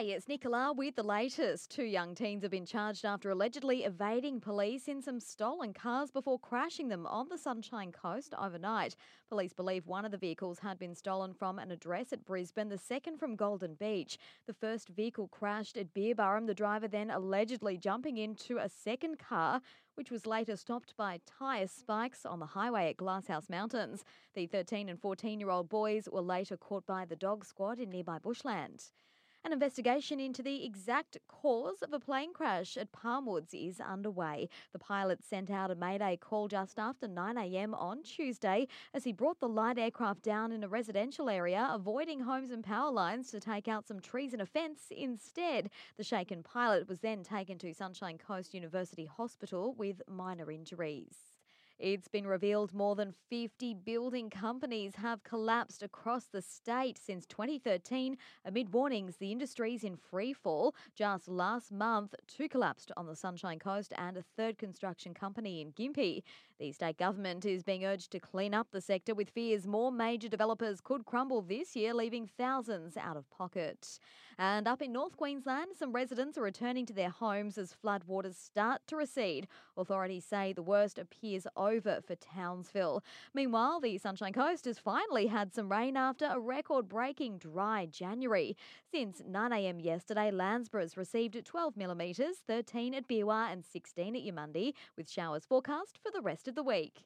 Hi, it's Nicola with the latest. Two young teens have been charged after allegedly evading police in some stolen cars before crashing them on the Sunshine Coast overnight. Police believe one of the vehicles had been stolen from an address at Brisbane, the second from Golden Beach. The first vehicle crashed at Beerburrum, the driver then allegedly jumping into a second car which was later stopped by tyre spikes on the highway at Glasshouse Mountains. The 13 and 14 year old boys were later caught by the dog squad in nearby bushland. An investigation into the exact cause of a plane crash at Palmwoods is underway. The pilot sent out a mayday call just after 9am on Tuesday as he brought the light aircraft down in a residential area, avoiding homes and power lines to take out some trees and a fence instead. The shaken pilot was then taken to Sunshine Coast University Hospital with minor injuries. It's been revealed more than 50 building companies have collapsed across the state since 2013 amid warnings the industry's in free fall. Just last month, two collapsed on the Sunshine Coast and a third construction company in Gympie. The state government is being urged to clean up the sector with fears more major developers could crumble this year, leaving thousands out of pocket. And up in North Queensland, some residents are returning to their homes as floodwaters start to recede. Authorities say the worst appears over over for Townsville. Meanwhile, the Sunshine Coast has finally had some rain after a record breaking dry January. Since 9am yesterday, Landsborough's received 12 millimetres, 13 at Beerwah, and 16 at Yamundi, with showers forecast for the rest of the week.